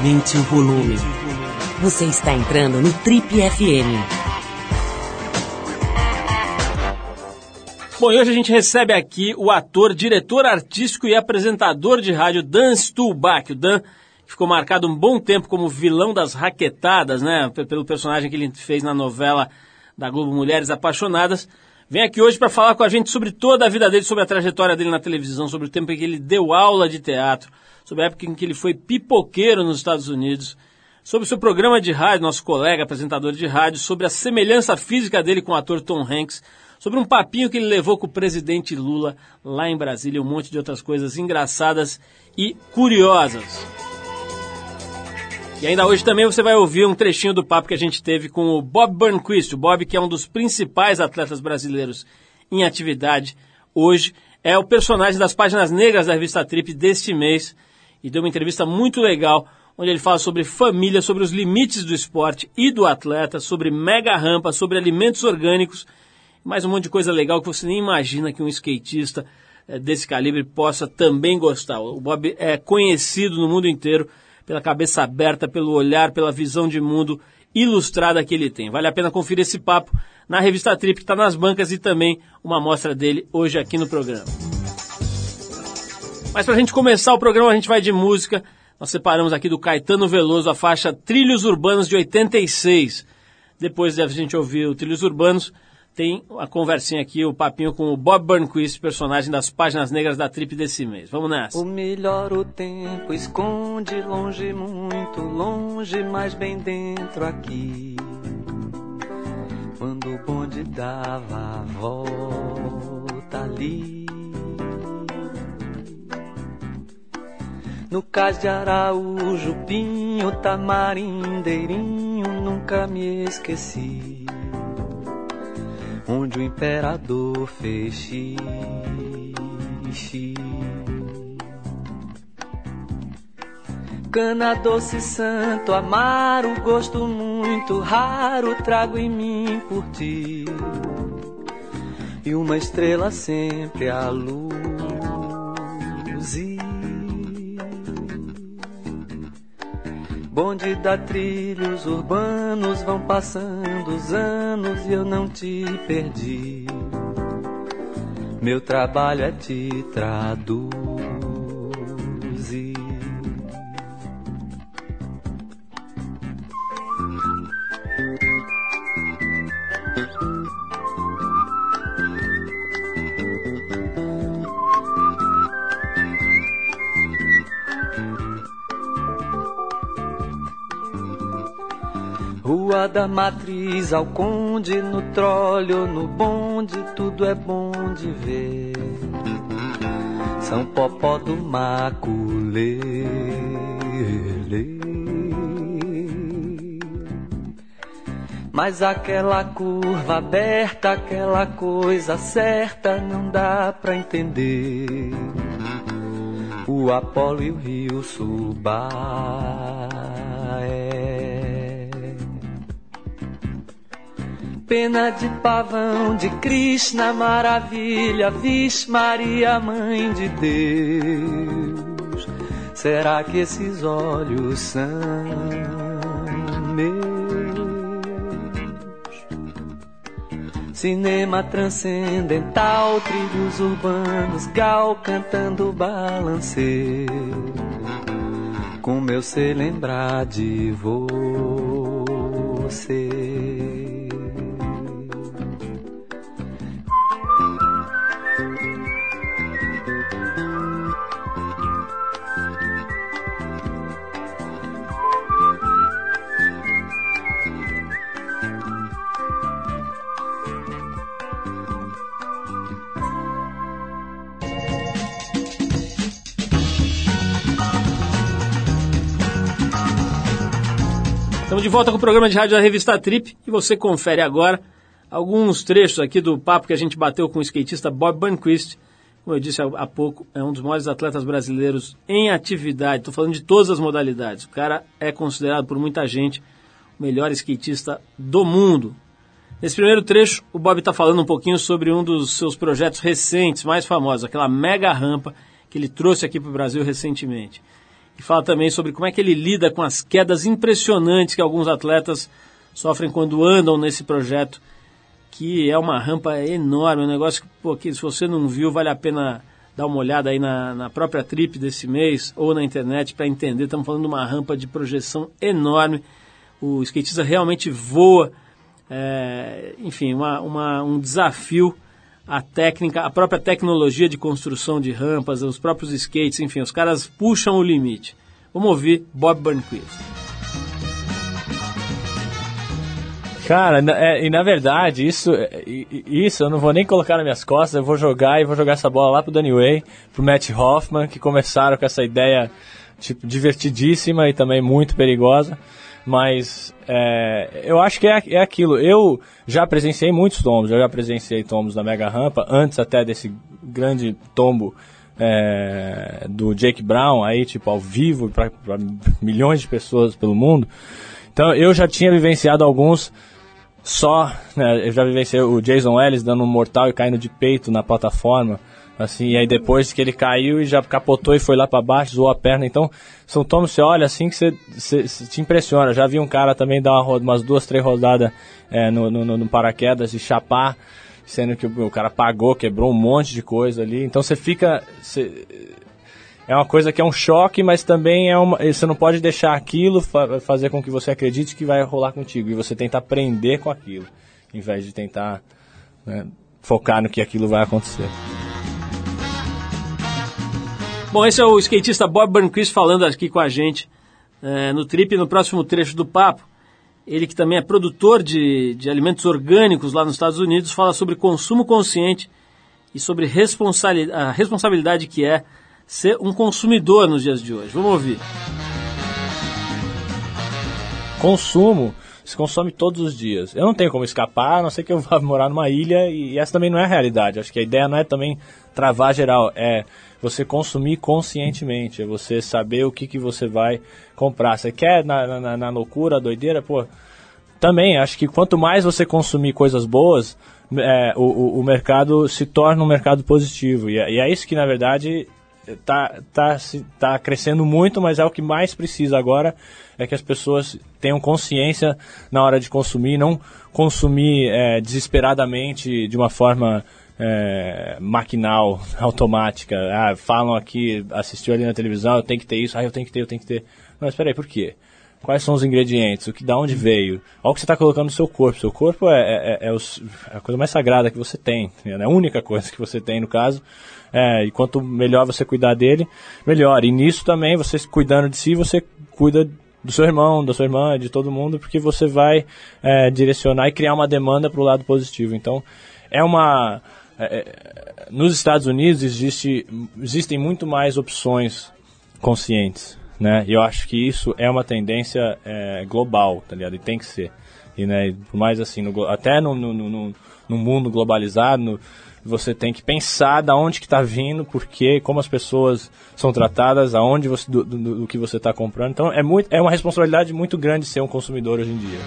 Aumente o volume. Você está entrando no Trip FM. Bom, e hoje a gente recebe aqui o ator, diretor artístico e apresentador de rádio Dan Stulbach. O Dan ficou marcado um bom tempo como vilão das raquetadas, né? Pelo personagem que ele fez na novela da Globo Mulheres Apaixonadas. Vem aqui hoje para falar com a gente sobre toda a vida dele, sobre a trajetória dele na televisão, sobre o tempo em que ele deu aula de teatro, sobre a época em que ele foi pipoqueiro nos Estados Unidos, sobre o seu programa de rádio, nosso colega apresentador de rádio, sobre a semelhança física dele com o ator Tom Hanks, sobre um papinho que ele levou com o presidente Lula lá em Brasília, um monte de outras coisas engraçadas e curiosas. E ainda hoje também você vai ouvir um trechinho do papo que a gente teve com o Bob Burnquist, o Bob que é um dos principais atletas brasileiros em atividade hoje, é o personagem das páginas negras da revista Trip deste mês e deu uma entrevista muito legal onde ele fala sobre família, sobre os limites do esporte e do atleta, sobre mega rampa, sobre alimentos orgânicos, mais um monte de coisa legal que você nem imagina que um skatista eh, desse calibre possa também gostar. O Bob é conhecido no mundo inteiro pela cabeça aberta, pelo olhar, pela visão de mundo ilustrada que ele tem. Vale a pena conferir esse papo na revista Trip, que está nas bancas, e também uma amostra dele hoje aqui no programa. Mas para a gente começar o programa, a gente vai de música. Nós separamos aqui do Caetano Veloso a faixa Trilhos Urbanos de 86. Depois de a gente ouvir o Trilhos Urbanos, tem a conversinha aqui, o papinho com o Bob Burnquist, personagem das páginas negras da Trip desse mês. Vamos nessa. O melhor o tempo esconde longe, muito longe, mas bem dentro aqui. Quando o bonde dava a volta ali. No cais de Araújo, Pinho, Tamarindeirinho, nunca me esqueci onde o imperador fez xixi. Cana doce santo, amaro, gosto muito raro, trago em mim por ti. E uma estrela sempre a luz. Bonde da trilhos urbanos, vão passando os anos e eu não te perdi. Meu trabalho é te traduzir. Da Matriz ao Conde, no tróleo, no bonde, tudo é bom de ver. São Popó do Maculê. Mas aquela curva aberta, aquela coisa certa, não dá pra entender. O Apolo e o Rio Subá. Pena de pavão, de Krishna, maravilha, Vixe Maria, mãe de Deus. Será que esses olhos são meus? Cinema transcendental, trilhos urbanos, gal cantando balancê. Como eu sei lembrar de você. Volta com o programa de rádio da revista Trip e você confere agora alguns trechos aqui do papo que a gente bateu com o skatista Bob Burnquist. Como eu disse há pouco, é um dos maiores atletas brasileiros em atividade. Estou falando de todas as modalidades. O cara é considerado por muita gente o melhor skatista do mundo. Nesse primeiro trecho, o Bob está falando um pouquinho sobre um dos seus projetos recentes, mais famosos, aquela mega rampa que ele trouxe aqui para o Brasil recentemente. E fala também sobre como é que ele lida com as quedas impressionantes que alguns atletas sofrem quando andam nesse projeto, que é uma rampa enorme, um negócio que, pô, que se você não viu, vale a pena dar uma olhada aí na, na própria trip desse mês ou na internet para entender. Estamos falando de uma rampa de projeção enorme. O skatista realmente voa. É, enfim, uma, uma, um desafio a técnica, a própria tecnologia de construção de rampas, os próprios skates, enfim, os caras puxam o limite. Vamos ouvir Bob Burnquist. Cara, é, e na verdade, isso, é, isso eu não vou nem colocar nas minhas costas, eu vou jogar e vou jogar essa bola lá pro Danny Way, pro Matt Hoffman, que começaram com essa ideia tipo, divertidíssima e também muito perigosa. Mas é, eu acho que é, é aquilo. Eu já presenciei muitos tombos, eu já presenciei tombos da Mega Rampa, antes até desse grande tombo é, do Jake Brown, aí, tipo, ao vivo, para milhões de pessoas pelo mundo. Então eu já tinha vivenciado alguns só, né, eu já vivenciei o Jason Ellis dando um mortal e caindo de peito na plataforma, assim, e aí depois que ele caiu e já capotou e foi lá para baixo, zoou a perna, então são tomos você olha assim que você, você, você, te impressiona, já vi um cara também dar uma, umas duas, três rodadas é, no, no, no, paraquedas e chapar, sendo que o, o cara pagou, quebrou um monte de coisa ali, então você fica, você, é uma coisa que é um choque, mas também é uma. Você não pode deixar aquilo fa fazer com que você acredite que vai rolar contigo. E você tenta aprender com aquilo, em vez de tentar né, focar no que aquilo vai acontecer. Bom, esse é o skatista Bob Burnquist falando aqui com a gente é, no Trip, no próximo trecho do papo. Ele que também é produtor de, de alimentos orgânicos lá nos Estados Unidos, fala sobre consumo consciente e sobre responsabilidade, a responsabilidade que é ser um consumidor nos dias de hoje. Vamos ouvir. Consumo se consome todos os dias. Eu não tenho como escapar, a não ser que eu vá morar numa ilha e essa também não é a realidade. Acho que a ideia não é também travar geral, é você consumir conscientemente, é você saber o que, que você vai comprar. Você quer na, na, na loucura, doideira, pô. Também, acho que quanto mais você consumir coisas boas, é, o, o, mercado se torna um mercado positivo. E é, e é isso que, na verdade, tá, tá, tá crescendo muito, mas é o que mais precisa agora é que as pessoas tenham consciência na hora de consumir, não consumir é, desesperadamente de uma forma é, maquinal, automática. Ah, falam aqui, assistiu ali na televisão, eu tenho que ter isso, ah, eu tenho que ter, eu tenho que ter. Mas espera aí, por quê? Quais são os ingredientes? O que, da onde veio? Olha o que você está colocando no seu corpo. Seu corpo é, é, é, é, é a coisa mais sagrada que você tem. É a única coisa que você tem, no caso. É, e quanto melhor você cuidar dele, melhor. E nisso também, você cuidando de si, você cuida do seu irmão, da sua irmã, de todo mundo, porque você vai é, direcionar e criar uma demanda para o lado positivo. Então, é uma. É, é, nos Estados Unidos existe, existem muito mais opções conscientes, né? E eu acho que isso é uma tendência é, global, tá ligado? E tem que ser. E, né, por mais assim, no, até no, no, no, no mundo globalizado, no, você tem que pensar da onde que está vindo, porque como as pessoas são tratadas, aonde você, do, do, do que você está comprando. Então é, muito, é uma responsabilidade muito grande ser um consumidor hoje em dia.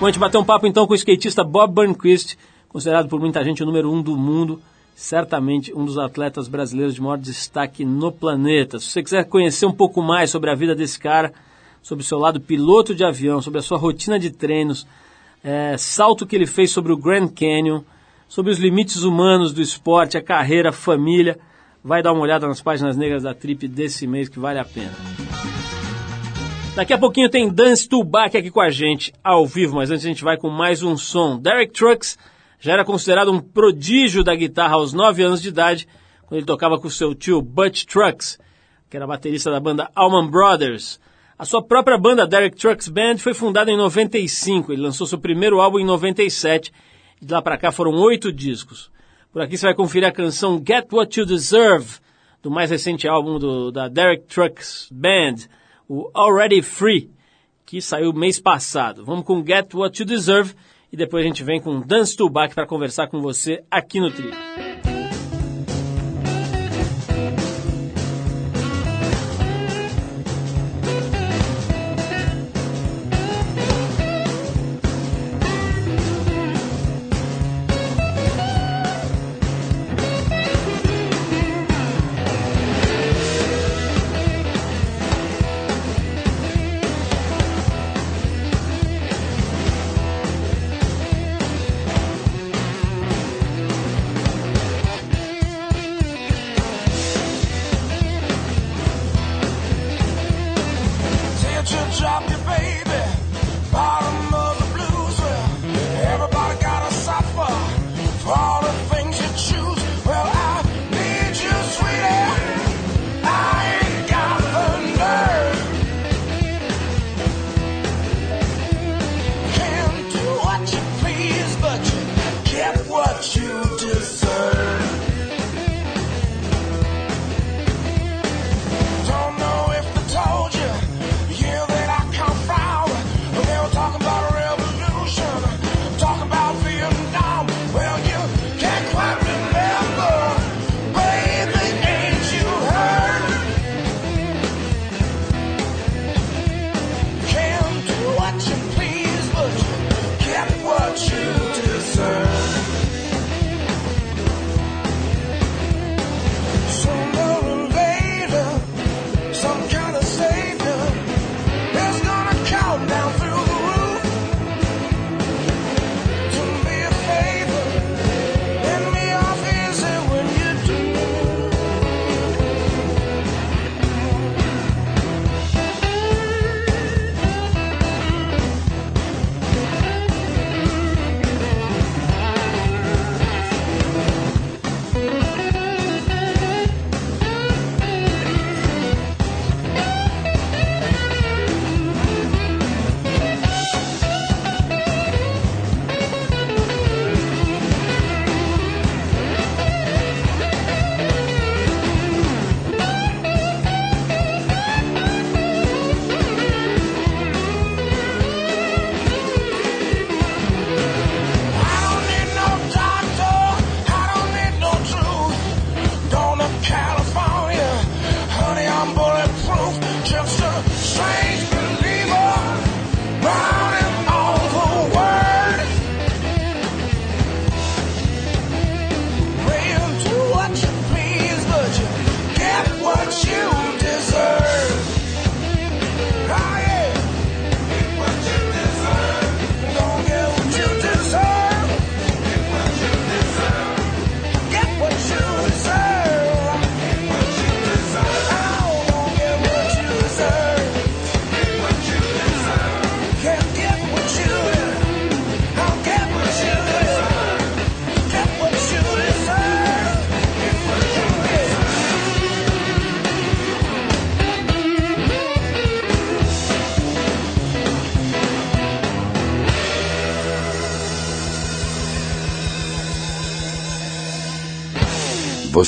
Bom, a gente bateu um papo então com o skatista Bob Burnquist, considerado por muita gente o número um do mundo, certamente um dos atletas brasileiros de maior destaque no planeta. Se você quiser conhecer um pouco mais sobre a vida desse cara, sobre o seu lado piloto de avião, sobre a sua rotina de treinos, é, salto que ele fez sobre o Grand Canyon, sobre os limites humanos do esporte, a carreira, a família. Vai dar uma olhada nas páginas negras da Trip desse mês que vale a pena. Daqui a pouquinho tem Dance Tubac aqui com a gente, ao vivo, mas antes a gente vai com mais um som. Derek Trucks já era considerado um prodígio da guitarra aos 9 anos de idade, quando ele tocava com seu tio Butch Trucks, que era baterista da banda Allman Brothers. A sua própria banda Derek Trucks Band foi fundada em 95. Ele lançou seu primeiro álbum em 97. E de lá para cá foram oito discos. Por aqui você vai conferir a canção Get What You Deserve, do mais recente álbum do, da Derek Trucks Band, o Already Free, que saiu mês passado. Vamos com Get What You Deserve e depois a gente vem com Dance to Back para conversar com você aqui no Trio.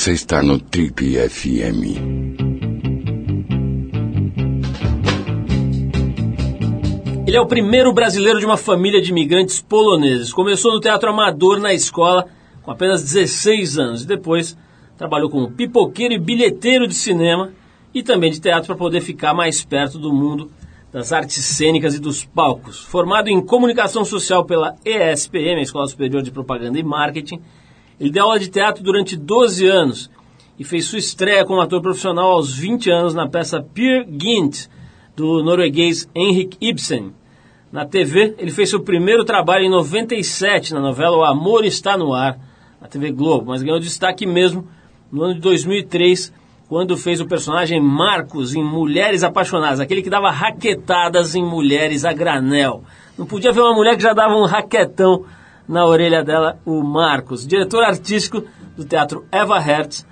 Você está no Trip FM. Ele é o primeiro brasileiro de uma família de imigrantes poloneses. Começou no teatro amador na escola com apenas 16 anos e depois trabalhou como pipoqueiro e bilheteiro de cinema e também de teatro para poder ficar mais perto do mundo das artes cênicas e dos palcos. Formado em comunicação social pela ESPM, Escola Superior de Propaganda e Marketing, ele deu aula de teatro durante 12 anos e fez sua estreia como ator profissional aos 20 anos na peça Peer Gynt, do norueguês Henrik Ibsen. Na TV, ele fez seu primeiro trabalho em 97 na novela O Amor Está no Ar, na TV Globo, mas ganhou destaque mesmo no ano de 2003, quando fez o personagem Marcos em Mulheres Apaixonadas, aquele que dava raquetadas em mulheres a granel. Não podia ver uma mulher que já dava um raquetão na orelha dela o Marcos, diretor artístico do Teatro Eva Hertz,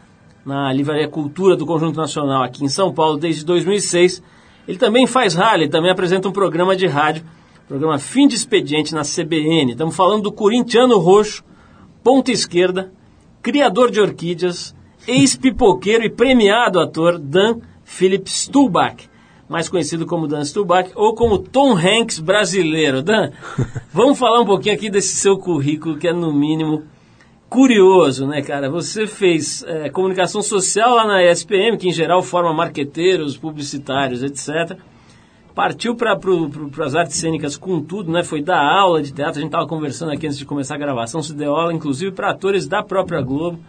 na Livraria Cultura do Conjunto Nacional aqui em São Paulo desde 2006. Ele também faz ele também apresenta um programa de rádio, programa Fim de Expediente na CBN. Estamos falando do corintiano roxo, ponta esquerda, criador de orquídeas, ex-pipoqueiro e premiado ator Dan Philip Stulbach mais conhecido como Dan Stubach, ou como Tom Hanks brasileiro. Dan, vamos falar um pouquinho aqui desse seu currículo, que é no mínimo curioso, né, cara? Você fez é, comunicação social lá na ESPM, que em geral forma marqueteiros, publicitários, etc. Partiu para pra, as artes cênicas com tudo, né? Foi dar aula de teatro, a gente estava conversando aqui antes de começar a gravação, se deu aula, inclusive, para atores da própria Globo.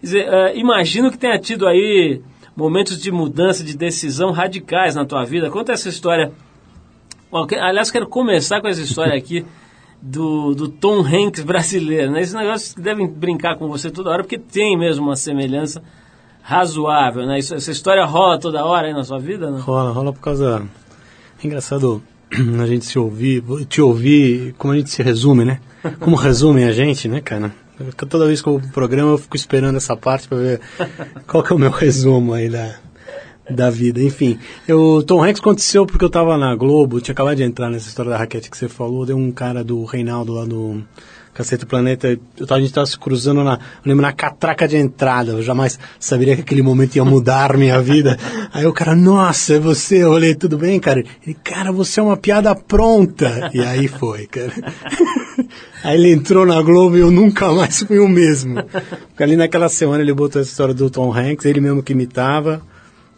Quer dizer, é, imagino que tenha tido aí momentos de mudança, de decisão radicais na tua vida. Conta essa história. Aliás, quero começar com essa história aqui do, do Tom Hanks brasileiro. Né? Esse negócio que devem brincar com você toda hora, porque tem mesmo uma semelhança razoável. Né? Isso, essa história rola toda hora aí na sua vida? Né? Rola, rola por causa. É engraçado a gente se ouvir, te ouvir, como a gente se resume, né? Como resume a gente, né, cara? Toda vez que eu vou pro programa eu fico esperando essa parte para ver qual que é o meu resumo aí da, da vida. Enfim, o Tom Hanks aconteceu porque eu tava na Globo, tinha acabado de entrar nessa história da raquete que você falou, deu um cara do Reinaldo lá do Cacete Planeta, eu tava, a gente tava se cruzando na, lembro, na catraca de entrada, eu jamais saberia que aquele momento ia mudar minha vida. Aí o cara, nossa, é você, eu olhei, tudo bem, cara? Ele, cara, você é uma piada pronta. E aí foi, cara. Aí ele entrou na Globo e eu nunca mais fui o mesmo. Porque ali naquela semana ele botou essa história do Tom Hanks, ele mesmo que imitava.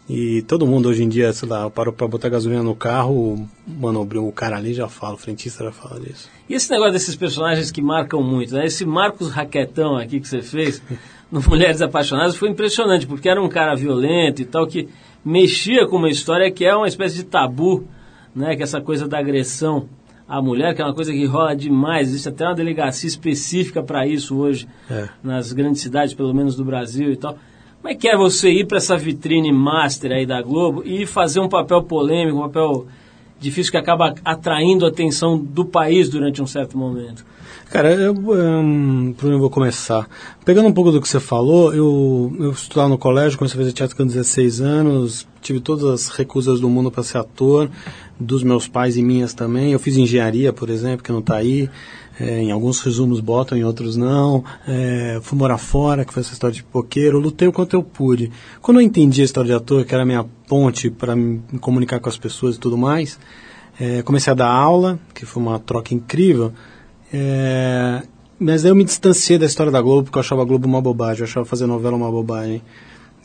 E todo mundo hoje em dia, sei lá, parou pra botar gasolina no carro, mano, o cara ali já fala, o frentista já fala disso. E esse negócio desses personagens que marcam muito, né? Esse Marcos Raquetão aqui que você fez no Mulheres Apaixonadas foi impressionante, porque era um cara violento e tal, que mexia com uma história que é uma espécie de tabu, né? Que é essa coisa da agressão à mulher, que é uma coisa que rola demais. Existe até uma delegacia específica para isso hoje, é. nas grandes cidades, pelo menos do Brasil e tal. Como é que é você ir para essa vitrine master aí da Globo e fazer um papel polêmico, um papel difícil que acaba atraindo a atenção do país durante um certo momento? Cara, eu, um, por onde eu vou começar? Pegando um pouco do que você falou, eu, eu estudava no colégio, comecei a fazer teatro com 16 anos, tive todas as recusas do mundo para ser ator, dos meus pais e minhas também. Eu fiz engenharia, por exemplo, que não está aí. É, em alguns resumos botam, em outros não. É, fui morar fora, que foi essa história de pipoqueiro. Lutei o quanto eu pude. Quando eu entendi a história de ator, que era a minha ponte para me comunicar com as pessoas e tudo mais, é, comecei a dar aula, que foi uma troca incrível. É, mas aí eu me distanciei da história da Globo, porque eu achava a Globo uma bobagem, eu achava fazer novela uma bobagem.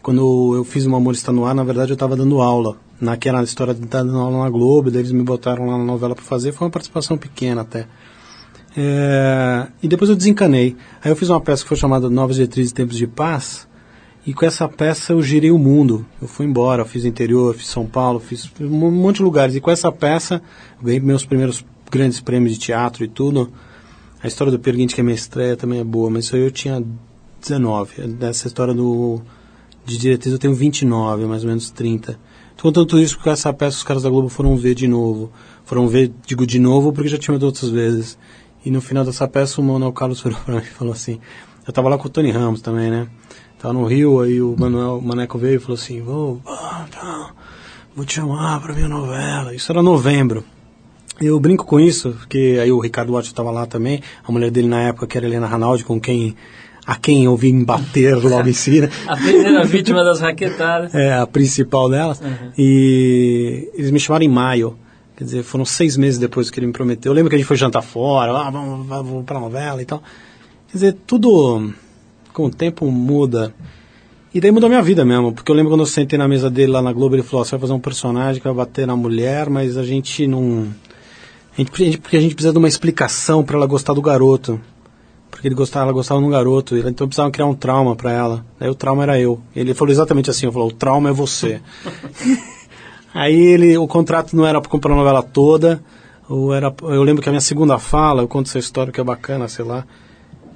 Quando eu fiz O Amor Está No Ar, na verdade eu estava dando aula. Naquela história de dando aula na Globo, eles me botaram lá na novela para fazer, foi uma participação pequena até. É, e depois eu desencanei. Aí eu fiz uma peça que foi chamada Novas Diretrizes e Tempos de Paz, e com essa peça eu girei o mundo. Eu fui embora, fiz interior, fiz São Paulo, fiz um monte de lugares. E com essa peça eu ganhei meus primeiros grandes prêmios de teatro e tudo. A história do Perguinte, que é minha estreia, também é boa, mas isso aí eu tinha 19. Dessa história do, de diretriz eu tenho 29, mais ou menos 30. Tô contando tudo isso porque essa peça os caras da Globo foram ver de novo. Foram ver, digo de novo, porque já tinham ido outras vezes. E no final dessa peça o Manuel Carlos virou pra mim e falou assim, eu tava lá com o Tony Ramos também, né? Tava no Rio, aí o Manuel o Maneco veio e falou assim, vou, tá, vou te chamar pra minha novela. Isso era novembro. Eu brinco com isso, porque aí o Ricardo Watts estava lá também, a mulher dele na época, que era Helena Ranaldi, com quem a quem eu vim bater logo em seguida. A primeira vítima das raquetadas. É, a principal delas. E eles me chamaram em maio. Quer dizer, foram seis meses depois que ele me prometeu. Eu lembro que a gente foi jantar fora, ah, vamos, vamos pra novela e tal. Quer dizer, tudo com o tempo muda. E daí mudou a minha vida mesmo, porque eu lembro quando eu sentei na mesa dele lá na Globo, ele falou, "Ó, você vai fazer um personagem que vai bater na mulher, mas a gente não... A gente- porque a gente precisa de uma explicação para ela gostar do garoto. Ele gostava, ela gostava de um garoto, então precisava criar um trauma para ela. Daí o trauma era eu. Ele falou exatamente assim, ele falou, o trauma é você. Aí ele, o contrato não era para comprar a novela toda, ou era, eu lembro que a minha segunda fala, eu conto essa história que é bacana, sei lá.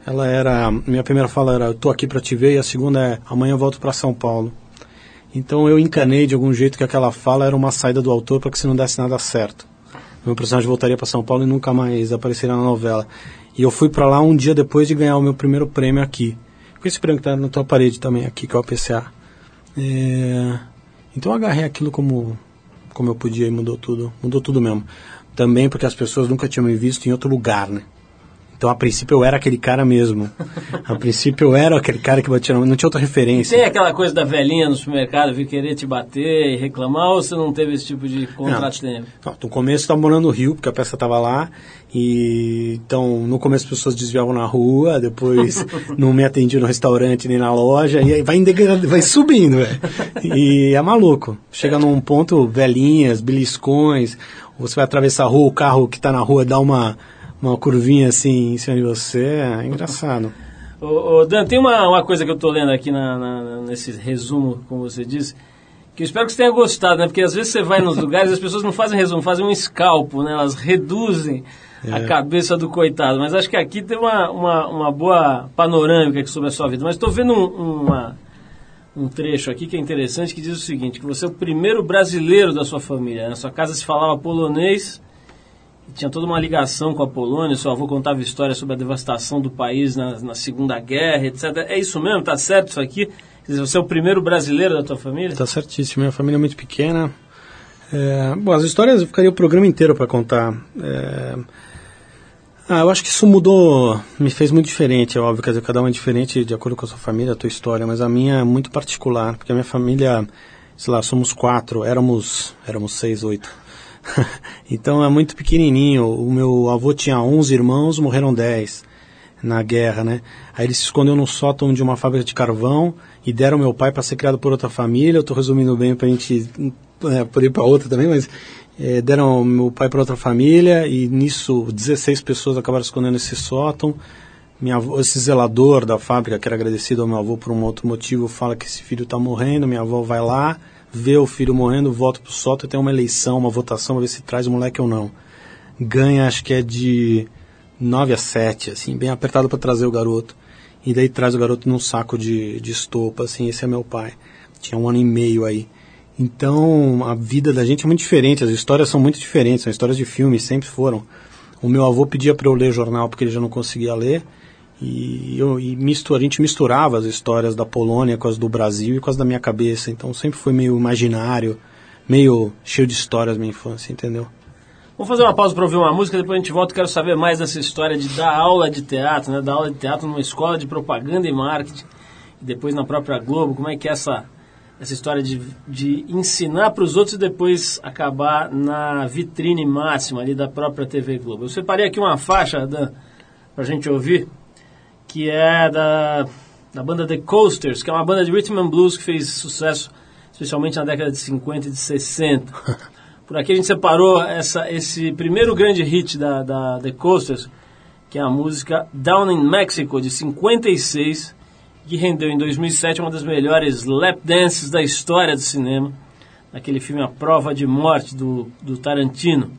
Ela era, minha primeira fala era, eu tô aqui para te ver, e a segunda é, amanhã eu volto para São Paulo. Então eu encanei de algum jeito que aquela fala era uma saída do autor para que se não desse nada certo. Meu personagem voltaria para São Paulo e nunca mais apareceria na novela. E eu fui para lá um dia depois de ganhar o meu primeiro prêmio aqui. Com esse prêmio que tá na tua parede também aqui, que é o PCA. É, Então eu agarrei aquilo como, como eu podia e mudou tudo. Mudou tudo mesmo. Também porque as pessoas nunca tinham me visto em outro lugar, né? Então, a princípio, eu era aquele cara mesmo. A princípio, eu era aquele cara que batia na... Não tinha outra referência. Tem aquela coisa da velhinha no supermercado vir querer te bater e reclamar ou você não teve esse tipo de contratempo? Não, no começo eu estava morando no Rio, porque a peça estava lá. E então, no começo as pessoas desviavam na rua, depois não me atendiam no restaurante nem na loja, e aí vai, vai subindo, velho. E é maluco. Chega num ponto, velhinhas, beliscões, você vai atravessar a rua, o carro que está na rua dá uma, uma curvinha assim em cima de você, é engraçado. Ô, ô, Dan, tem uma, uma coisa que eu tô lendo aqui na, na- nesse resumo, como você disse, que eu espero que você tenha gostado, né? Porque às vezes você vai nos lugares e as pessoas não fazem resumo, fazem um escalpo, né? Elas reduzem a cabeça do coitado. Mas acho que aqui tem uma, uma, uma boa panorâmica aqui sobre a sua vida. Mas estou vendo um, uma- um trecho aqui que é interessante, que diz o seguinte, que você é o primeiro brasileiro da sua família. Na sua casa se falava polonês, tinha toda uma ligação com a Polônia, seu avô contava histórias sobre a devastação do país na, na Segunda Guerra, etc. É isso mesmo? Tá certo isso aqui? Quer dizer, você é o primeiro brasileiro da tua família? Tá certíssimo. Minha família é muito pequena. É, bom, as histórias eu ficaria o programa inteiro para contar. É, ah, eu acho que isso mudou, me fez muito diferente, é óbvio, quer dizer, cada um é diferente de acordo com a sua família, a tua história, mas a minha é muito particular, porque a minha família, sei lá, somos quatro, éramos, éramos seis, oito. então é muito pequenininho. O meu avô tinha 11 irmãos, morreram 10 na guerra, né? Aí ele se escondeu no sótão de uma fábrica de carvão e deram meu pai para ser criado por outra família. Eu estou resumindo bem para a gente é, poder ir para outra também, mas é, deram meu pai para outra família e nisso 16 pessoas acabaram escondendo nesse sótão. Minha avó, esse zelador da fábrica, que era agradecido ao meu avô por um outro motivo, fala que esse filho está morrendo. Minha avó vai lá, vê o filho morrendo, volta pro sótão e tem uma eleição, uma votação, para ver se traz o moleque ou não. Ganha, acho que é de 9 a 7, assim, bem apertado para trazer o garoto. E daí traz o garoto num saco de, de estopa, assim, esse é meu pai. Tinha um ano e meio aí. Então, a vida da gente é muito diferente, as histórias são muito diferentes, são histórias de filme, sempre foram. O meu avô pedia para eu ler jornal porque ele já não conseguia ler. E, eu, e mistura, a gente misturava as histórias da Polônia com as do Brasil e com as da minha cabeça. Então sempre foi meio imaginário, meio cheio de histórias minha infância, entendeu? Vamos fazer uma pausa para ouvir uma música, depois a gente volta. Quero saber mais dessa história de dar aula de teatro, né? Dar aula de teatro numa escola de propaganda e marketing, e depois na própria Globo. Como é que é essa, essa história de, de ensinar para os outros e depois acabar na vitrine máxima ali da própria TV Globo? Eu separei aqui uma faixa, para a gente ouvir, que é da, da banda The Coasters, que é uma banda de rhythm and blues que fez sucesso especialmente na década de 50 e de 60. Por aqui a gente separou essa, esse primeiro grande hit da, da The Coasters, que é a música Down in Mexico, de 56, que rendeu em 2007 uma das melhores lap dances da história do cinema, naquele filme A Prova de Morte, do, do Tarantino.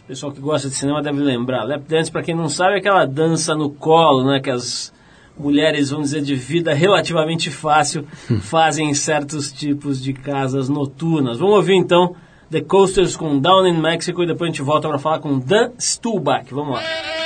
O pessoal que gosta de cinema deve lembrar. Lap dance, para quem não sabe, é aquela dança no colo, né, que as mulheres, vamos dizer, de vida relativamente fácil, fazem em certos tipos de casas noturnas. Vamos ouvir então The Coasters com Down in Mexico e depois a gente volta para falar com Dan Stulbach. Vamos lá.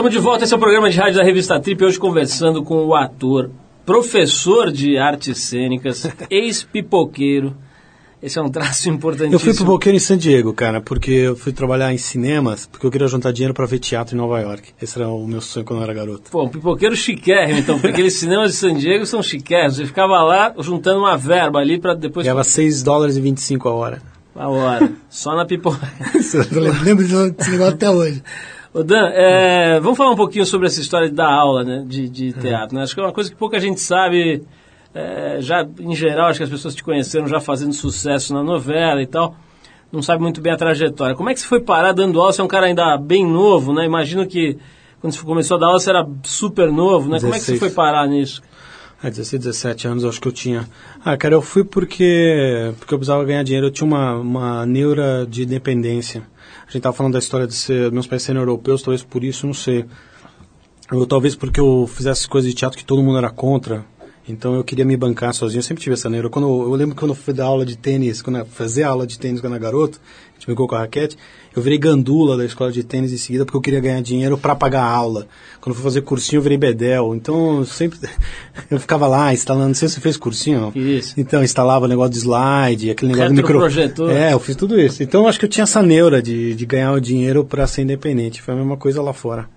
Estamos de volta, esse é o programa de rádio da revista Trip, hoje conversando com o ator, professor de artes cênicas, ex-pipoqueiro. Esse é um traço importantíssimo. Eu fui pro Boqueiro em San Diego, cara, porque eu fui trabalhar em cinemas, porque eu queria juntar dinheiro pra ver teatro em Nova York. Esse era o meu sonho quando eu era garoto. Pô, um pipoqueiro chiquérrimo, então, porque aqueles cinemas de San Diego são chiquérrimos. Você ficava lá juntando uma verba ali pra depois... Ganhava 6 dólares e 25 a hora. A hora, só na pipoca. eu lembro desse negócio até hoje. Ô Dan, é, vamos falar um pouquinho sobre essa história da aula né, de, de teatro. Né? Acho que é uma coisa que pouca gente sabe. é, já em geral, acho que as pessoas te conheceram já fazendo sucesso na novela e tal. Não sabe muito bem a trajetória. Como é que você foi parar dando aula? Você é um cara ainda bem novo, né? Imagino que quando você começou a dar aula você era super novo, né? Como é que você 16. foi parar nisso? Ah, 16, 17 anos acho que eu tinha. Ah, cara, eu fui porque, porque eu precisava ganhar dinheiro. Eu tinha uma, uma neura de independência. Gente tava falando da história de ser, meus pais serem europeus, talvez por isso, não sei. Ou talvez porque eu fizesse coisas de teatro que todo mundo era contra. Então eu queria me bancar sozinho. Eu sempre tive essa neura. Quando eu, lembro que quando eu fui dar aula de tênis, quando eu fazia aula de tênis quando eu era garoto, a gente brincou com a raquete, eu virei gandula da escola de tênis em seguida porque eu queria ganhar dinheiro para pagar a aula. Quando eu fui fazer cursinho, eu virei bedel. Então eu sempre. Eu ficava lá instalando. Não sei se você fez cursinho, não. Isso. Então, instalava o negócio de slide, aquele negócio de micro... É, eu fiz tudo isso. Então, eu acho que eu tinha essa neura de, de ganhar o dinheiro para ser independente. Foi a mesma coisa lá fora.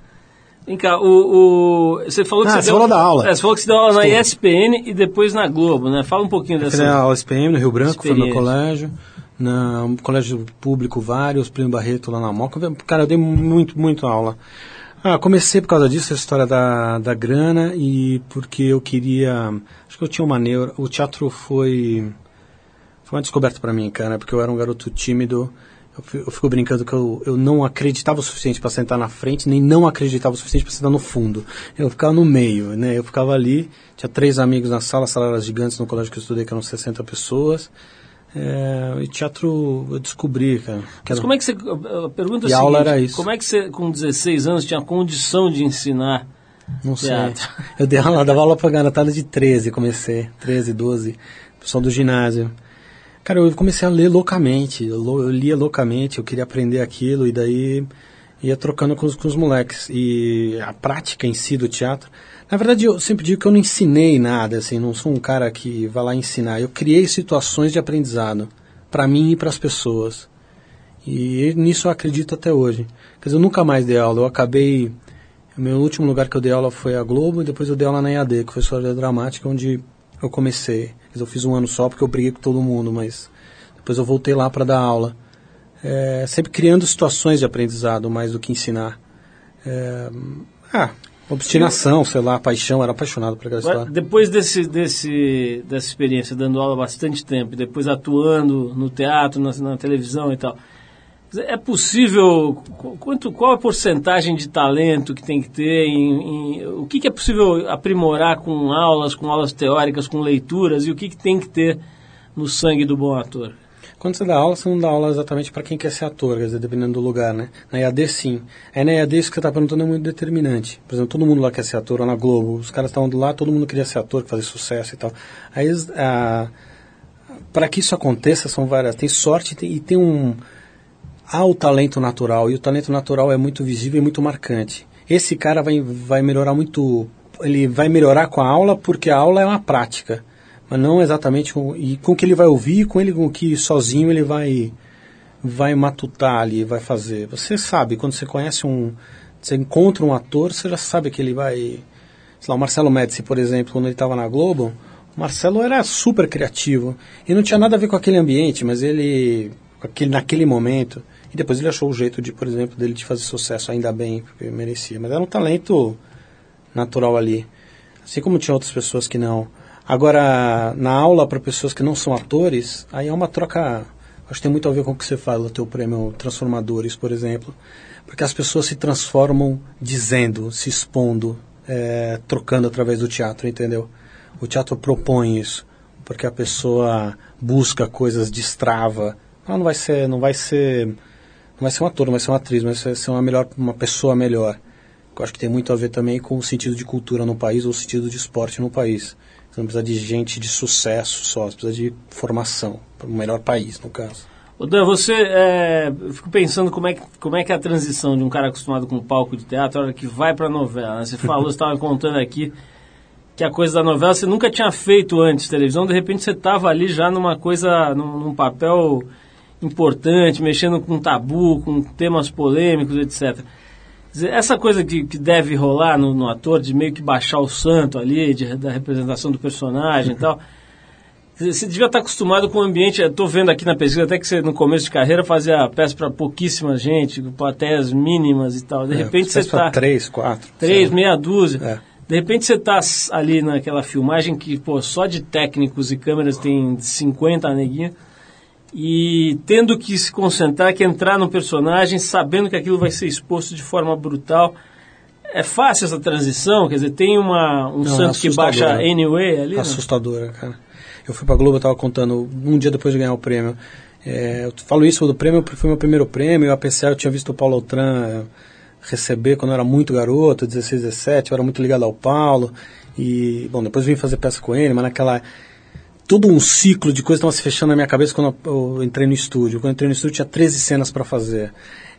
Vem cá, o, o- você falou que Ah, você você deu, falou da aula. É, você falou que você deu aula na Desculpa. ESPN e depois na Globo, né? Fala um pouquinho Eu dessa. fiz a SPM no Rio Branco, foi meu colégio. Na, um colégio público, vários, Primo Barreto lá na Moca. Cara, eu dei muito, muito aula. Ah, comecei por causa disso, a história da, da grana e porque eu queria... Acho que eu tinha uma neura... O teatro foi... Foi uma descoberta para mim, cara, porque eu era um garoto tímido. Eu, fi- eu fico brincando que eu, eu não acreditava o suficiente para sentar na frente, nem não acreditava o suficiente para sentar no fundo. Eu ficava no meio, né? Eu ficava ali, tinha três amigos na sala, a sala era gigante no colégio que eu estudei, que eram 60 pessoas. É, e teatro eu descobri, cara. Mas era- como é que você. A pergunta é E a a aula era isso. Como é que você, com 16 anos, tinha condição de ensinar? Não sei. teatro? Eu dei aula, dava aula pra garotada de 13, comecei. 13, 12. Pessoal do ginásio. Cara, eu comecei a ler loucamente. Eu, lia loucamente, eu queria aprender aquilo e daí ia trocando com os, com os moleques. E a prática em si do teatro. Na verdade, eu sempre digo que eu não ensinei nada, assim, não sou um cara que vai lá ensinar. Eu criei situações de aprendizado para mim e para as pessoas. E nisso eu acredito até hoje. Quer dizer, eu nunca mais dei aula. Eu acabei. O meu último lugar que eu dei aula foi a Globo e depois eu dei aula na EAD, que foi História Dramática, onde eu comecei. Dizer, Eu fiz um ano só porque eu briguei com todo mundo, mas depois eu voltei lá para dar aula. É, sempre criando situações de aprendizado mais do que ensinar. É, ah, obstinação, sei lá, paixão, era apaixonado por aquela história. Depois desse, desse, dessa experiência, dando aula bastante tempo, depois atuando no teatro, na, na televisão e tal, é possível, qu- quanto, qual a porcentagem de talento que tem que ter, em, em- o que, que é possível aprimorar com aulas, com aulas teóricas, com leituras, e o que, que tem que ter no sangue do bom ator? Quando você dá aula, você não dá aula exatamente para quem quer ser ator, quer dizer, dependendo do lugar, né? Na EAD, sim. Aí na EAD, isso que você está perguntando é muito determinante. Por exemplo, todo mundo lá quer ser ator, ou na Globo, os caras estavam lá, todo mundo queria ser ator, fazer sucesso e tal. Aí, ah, para que isso aconteça, são várias. Tem sorte tem, e tem um. Há o talento natural, e o talento natural é muito visível e muito marcante. Esse cara vai, vai melhorar muito. Ele vai melhorar com a aula porque a aula é uma prática mas não exatamente com, e com o que ele vai ouvir, com ele com o que sozinho ele vai vai matutar ali, vai fazer. Você sabe, quando você conhece um, você encontra um ator, você já sabe que ele vai, sei lá, o Marcelo Médici, por exemplo, quando ele estava na Globo, o Marcelo era super criativo e não tinha nada a ver com aquele ambiente, mas ele aquele naquele momento e depois ele achou o jeito de, por exemplo, dele de fazer sucesso ainda bem, porque merecia, mas era um talento natural ali. Assim como tinha outras pessoas que não. Agora, na aula para pessoas que não são atores, aí é uma troca. Acho que tem muito a ver com o que você fala, o teu prêmio Transformadores, por exemplo. Porque as pessoas se transformam dizendo, se expondo, é, trocando através do teatro, entendeu? O teatro propõe isso, porque a pessoa busca coisas, destrava. Ela não vai ser, não vai ser, não vai ser um ator, não vai ser uma atriz, mas vai ser uma melhor, uma pessoa melhor. Eu acho que tem muito a ver também com o sentido de cultura no país ou o sentido de esporte no país. Você não precisa de gente de sucesso só, você precisa de formação, para o melhor país, no caso. O Dan, você, é, eu fico pensando como é, que, como é que é a transição de um cara acostumado com palco de teatro, a hora que vai para a novela. Né? Você falou, você estava contando aqui que a coisa da novela você nunca tinha feito antes televisão, de repente você estava ali já numa coisa, num, num papel importante, mexendo com tabu, com temas polêmicos, etc essa coisa que, que deve rolar no, no, ator, de meio que baixar o santo ali, de, da representação do personagem e tal. Você devia estar acostumado com o ambiente. Estou vendo aqui na pesquisa até que você, no começo de carreira, fazia peça para pouquíssima gente, plateias mínimas e tal. De É, repente você está. Três, quatro. Três, sei meia dúzia. É. De repente você está ali naquela filmagem que, pô, só de técnicos e câmeras tem 50 neguinhos. E tendo que se concentrar, que entrar no personagem, sabendo que aquilo vai ser exposto de forma brutal. É fácil essa transição? Quer dizer, tem uma, um Não, é santo que baixa assustadora. anyway ali? né? Assustadora, cara. Eu fui pra Globo, eu tava contando, um dia depois de ganhar o prêmio. É, eu falo isso do prêmio porque foi meu primeiro prêmio. A PCA eu tinha visto o Paulo Outram eh, receber quando eu era muito garoto, 16, 17. Eu era muito ligado ao Paulo. E, bom, depois vim fazer peça com ele, mas naquela. Todo um ciclo de coisas estava se fechando na minha cabeça quando eu, eu entrei no estúdio. Quando eu entrei no estúdio tinha 13 cenas para fazer.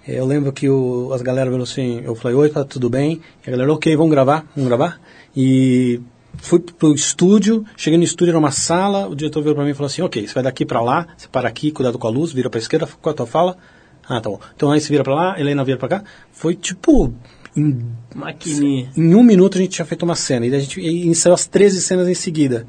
É, Eu lembro que o, as galera falaram assim, eu falei, oi, tá tudo bem? E a galera, ok, vamos gravar, vamos gravar. E fui pro estúdio, cheguei no estúdio, era uma sala, o diretor veio pra mim e falou assim, ok, você vai daqui pra lá, você para aqui, cuidado com a luz, vira pra esquerda, qual a tua fala? Ah, tá bom. Então aí você vira pra lá, Helena vira pra cá. Foi tipo, em, Maquininha. em um minuto a gente tinha feito uma cena, e a gente e as 13 cenas em seguida.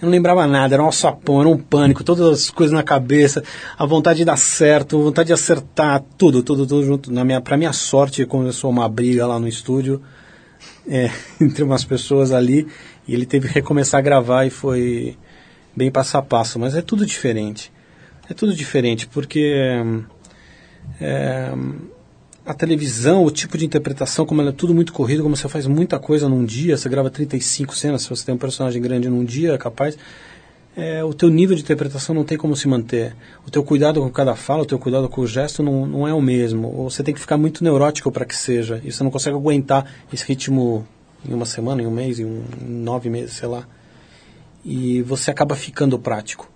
Eu não lembrava nada, era um alçapão, era um pânico, todas as coisas na cabeça, a vontade de dar certo, a vontade de acertar, tudo, tudo, tudo junto. Na minha, pra minha sorte, começou uma briga lá no estúdio, é, entre umas pessoas ali, e ele teve que recomeçar a gravar e foi bem passo a passo, mas é tudo diferente. É tudo diferente, porque é, a televisão, o tipo de interpretação, como ela é tudo muito corrido, como você faz muita coisa num dia, você grava 35 cenas, se você tem um personagem grande num dia, é capaz, é, o teu nível de interpretação não tem como se manter. O teu cuidado com cada fala, o teu cuidado com o gesto não, não é o mesmo. Ou você tem que ficar muito neurótico para que seja. E você não consegue aguentar esse ritmo em uma semana, em um mês, em, um, em nove meses, sei lá. E você acaba ficando prático.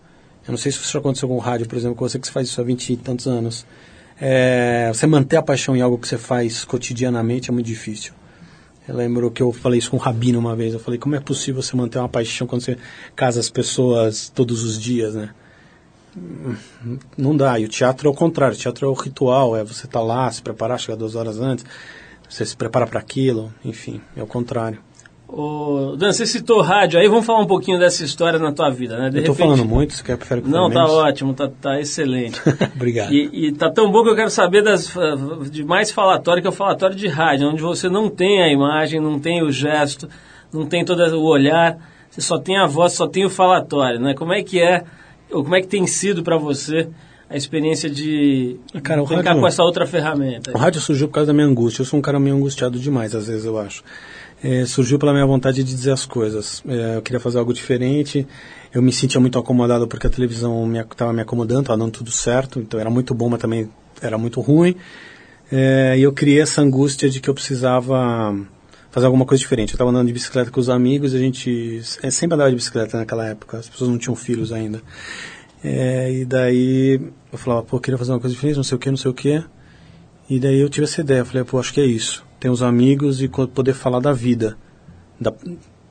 Eu não sei se isso aconteceu com o rádio, por exemplo, com você que faz isso há vinte e tantos anos. É, você manter a paixão em algo que você faz cotidianamente é muito difícil. Eu lembro que eu falei isso com o Rabino uma vez. Eu falei, como é possível você manter uma paixão quando você casa as pessoas todos os dias, né? Não dá. E o teatro é o contrário. O teatro é o ritual. É você estar lá, se preparar, chegar duas horas antes. Você se prepara para aquilo. Enfim, é o contrário. Ô, Dan, você citou rádio, aí vamos falar um pouquinho dessa história na tua vida, né? De eu estou repente- falando muito. Você quer prefere que Não, tá menos? ótimo, tá, tá excelente. Obrigado. E, e tá tão bom que eu quero saber das, ah, de mais falatório, que é o falatório de rádio, onde você não tem a imagem, não tem o gesto, não tem todo o olhar, você só tem a voz, só tem o falatório, né? Como é que é, ou como é que tem sido para você a experiência de Cara, o brincar rádio- com essa outra ferramenta? O rádio surgiu por causa da minha angústia. Eu sou um cara meio angustiado demais, às vezes, eu acho. Eh, surgiu pela minha vontade de dizer as coisas. Eh, eu queria fazer algo diferente. Eu me sentia muito acomodado porque a televisão estava me, acomodando, estava dando tudo certo. Então era muito bom, mas também era muito ruim. Eh, e eu criei essa angústia de que eu precisava fazer alguma coisa diferente. Eu estava andando de bicicleta com os amigos, a gente é, sempre andava de bicicleta naquela época, as pessoas não tinham filhos ainda. É, e daí eu falava, pô, eu queria fazer uma coisa diferente, não sei o que, não sei o que. E daí eu tive essa ideia, falei, pô, acho que é isso. Ter os amigos e poder falar da vida, da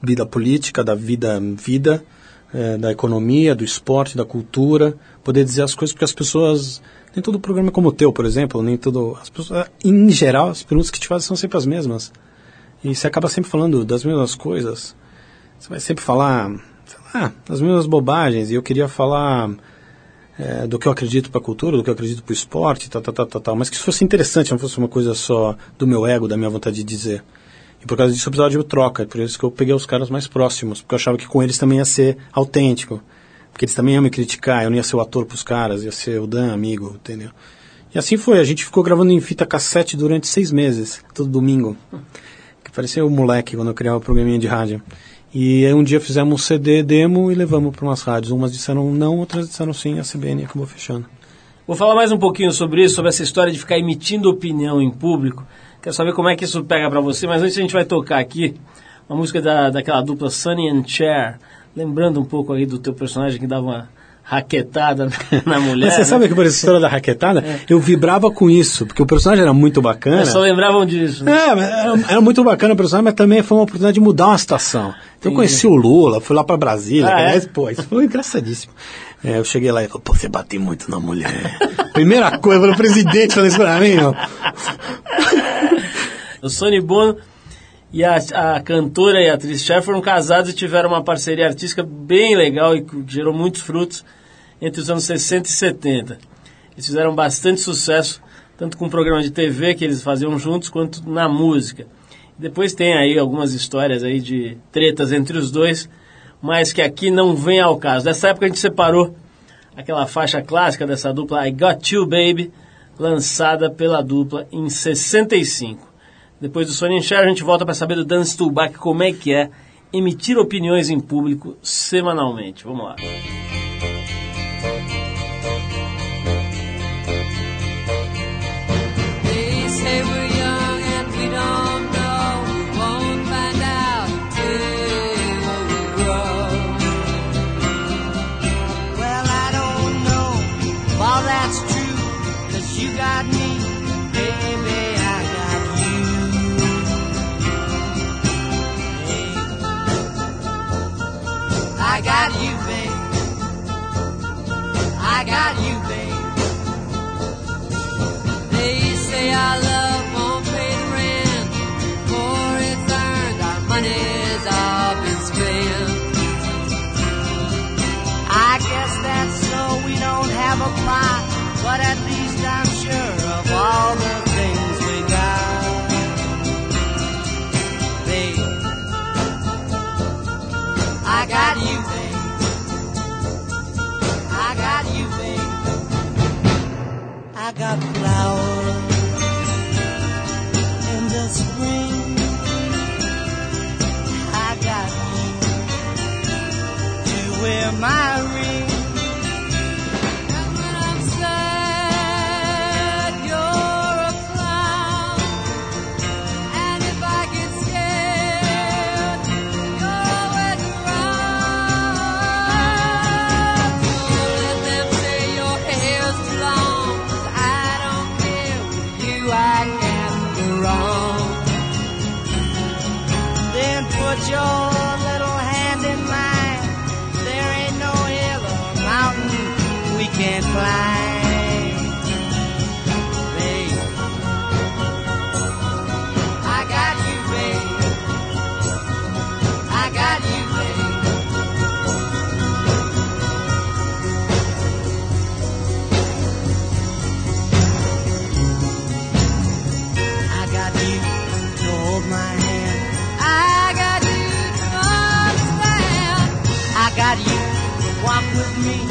vida política, da vida, vida, é, da economia, do esporte, da cultura, poder dizer as coisas, porque as pessoas, nem todo programa é como o teu, por exemplo, nem todo, as pessoas, em geral, as perguntas que te fazem são sempre as mesmas. E você acaba sempre falando das mesmas coisas. Você vai sempre falar, sei lá, as mesmas bobagens. E eu queria falar é, do que eu acredito para a cultura, do que eu acredito para o esporte, tal, tal, tal, tal, tal. Mas que isso fosse interessante, não fosse uma coisa só do meu ego, da minha vontade de dizer. E por causa disso precisava de troca. Por isso que eu peguei os caras mais próximos. Porque eu achava que com eles também ia ser autêntico. Porque eles também iam me criticar. Eu não ia ser o ator para os caras, ia ser o Dan, amigo, entendeu? E assim foi. A gente ficou gravando em fita cassete durante seis meses, todo domingo. Que parecia um moleque quando eu criava o programinha de rádio. E aí um dia fizemos um CD demo e levamos para umas rádios. Umas disseram não, outras disseram sim, a CBN acabou fechando. Vou falar mais um pouquinho sobre isso, sobre essa história de ficar emitindo opinião em público. Quero saber como é que isso pega pra você, mas antes a gente vai tocar aqui uma música da, daquela dupla Sunny and Cher, lembrando um pouco aí do teu personagem que dava uma raquetada na mulher. Mas você né? sabe que por essa história da raquetada, eu vibrava com isso, porque o personagem era muito bacana. Eu só lembravam disso. né? É, era, era muito bacana o personagem, mas também foi uma oportunidade de mudar uma situação. Então eu conheci o Lula, fui lá pra Brasília, Ah, é? aliás, pô, isso foi engraçadíssimo. É, eu cheguei lá e falei, pô, você bate muito na mulher. Primeira coisa, o presidente falou isso pra mim, ó. O Sonny Bono e a, a cantora e a atriz Cher foram casados e tiveram uma parceria artística bem legal e que gerou muitos frutos entre os anos 60 e 70. Eles fizeram bastante sucesso, tanto com o programa de TV que eles faziam juntos, quanto na música. Depois tem aí algumas histórias aí de tretas entre os dois, mas que aqui não vem ao caso. Dessa época a gente separou aquela faixa clássica dessa dupla I Got You Baby, lançada pela dupla em 65. Depois do Sony Cher, a gente volta para saber do Dan Stulbach como é que é emitir opiniões em público semanalmente. Vamos lá. Got me, I got you, babe. They say our love won't pay the rent. For it's earned, our money's all been spent. I guess that's so we don't have a plot, but at your little hand in mine. There ain't no hill or mountain we can't climb. With me.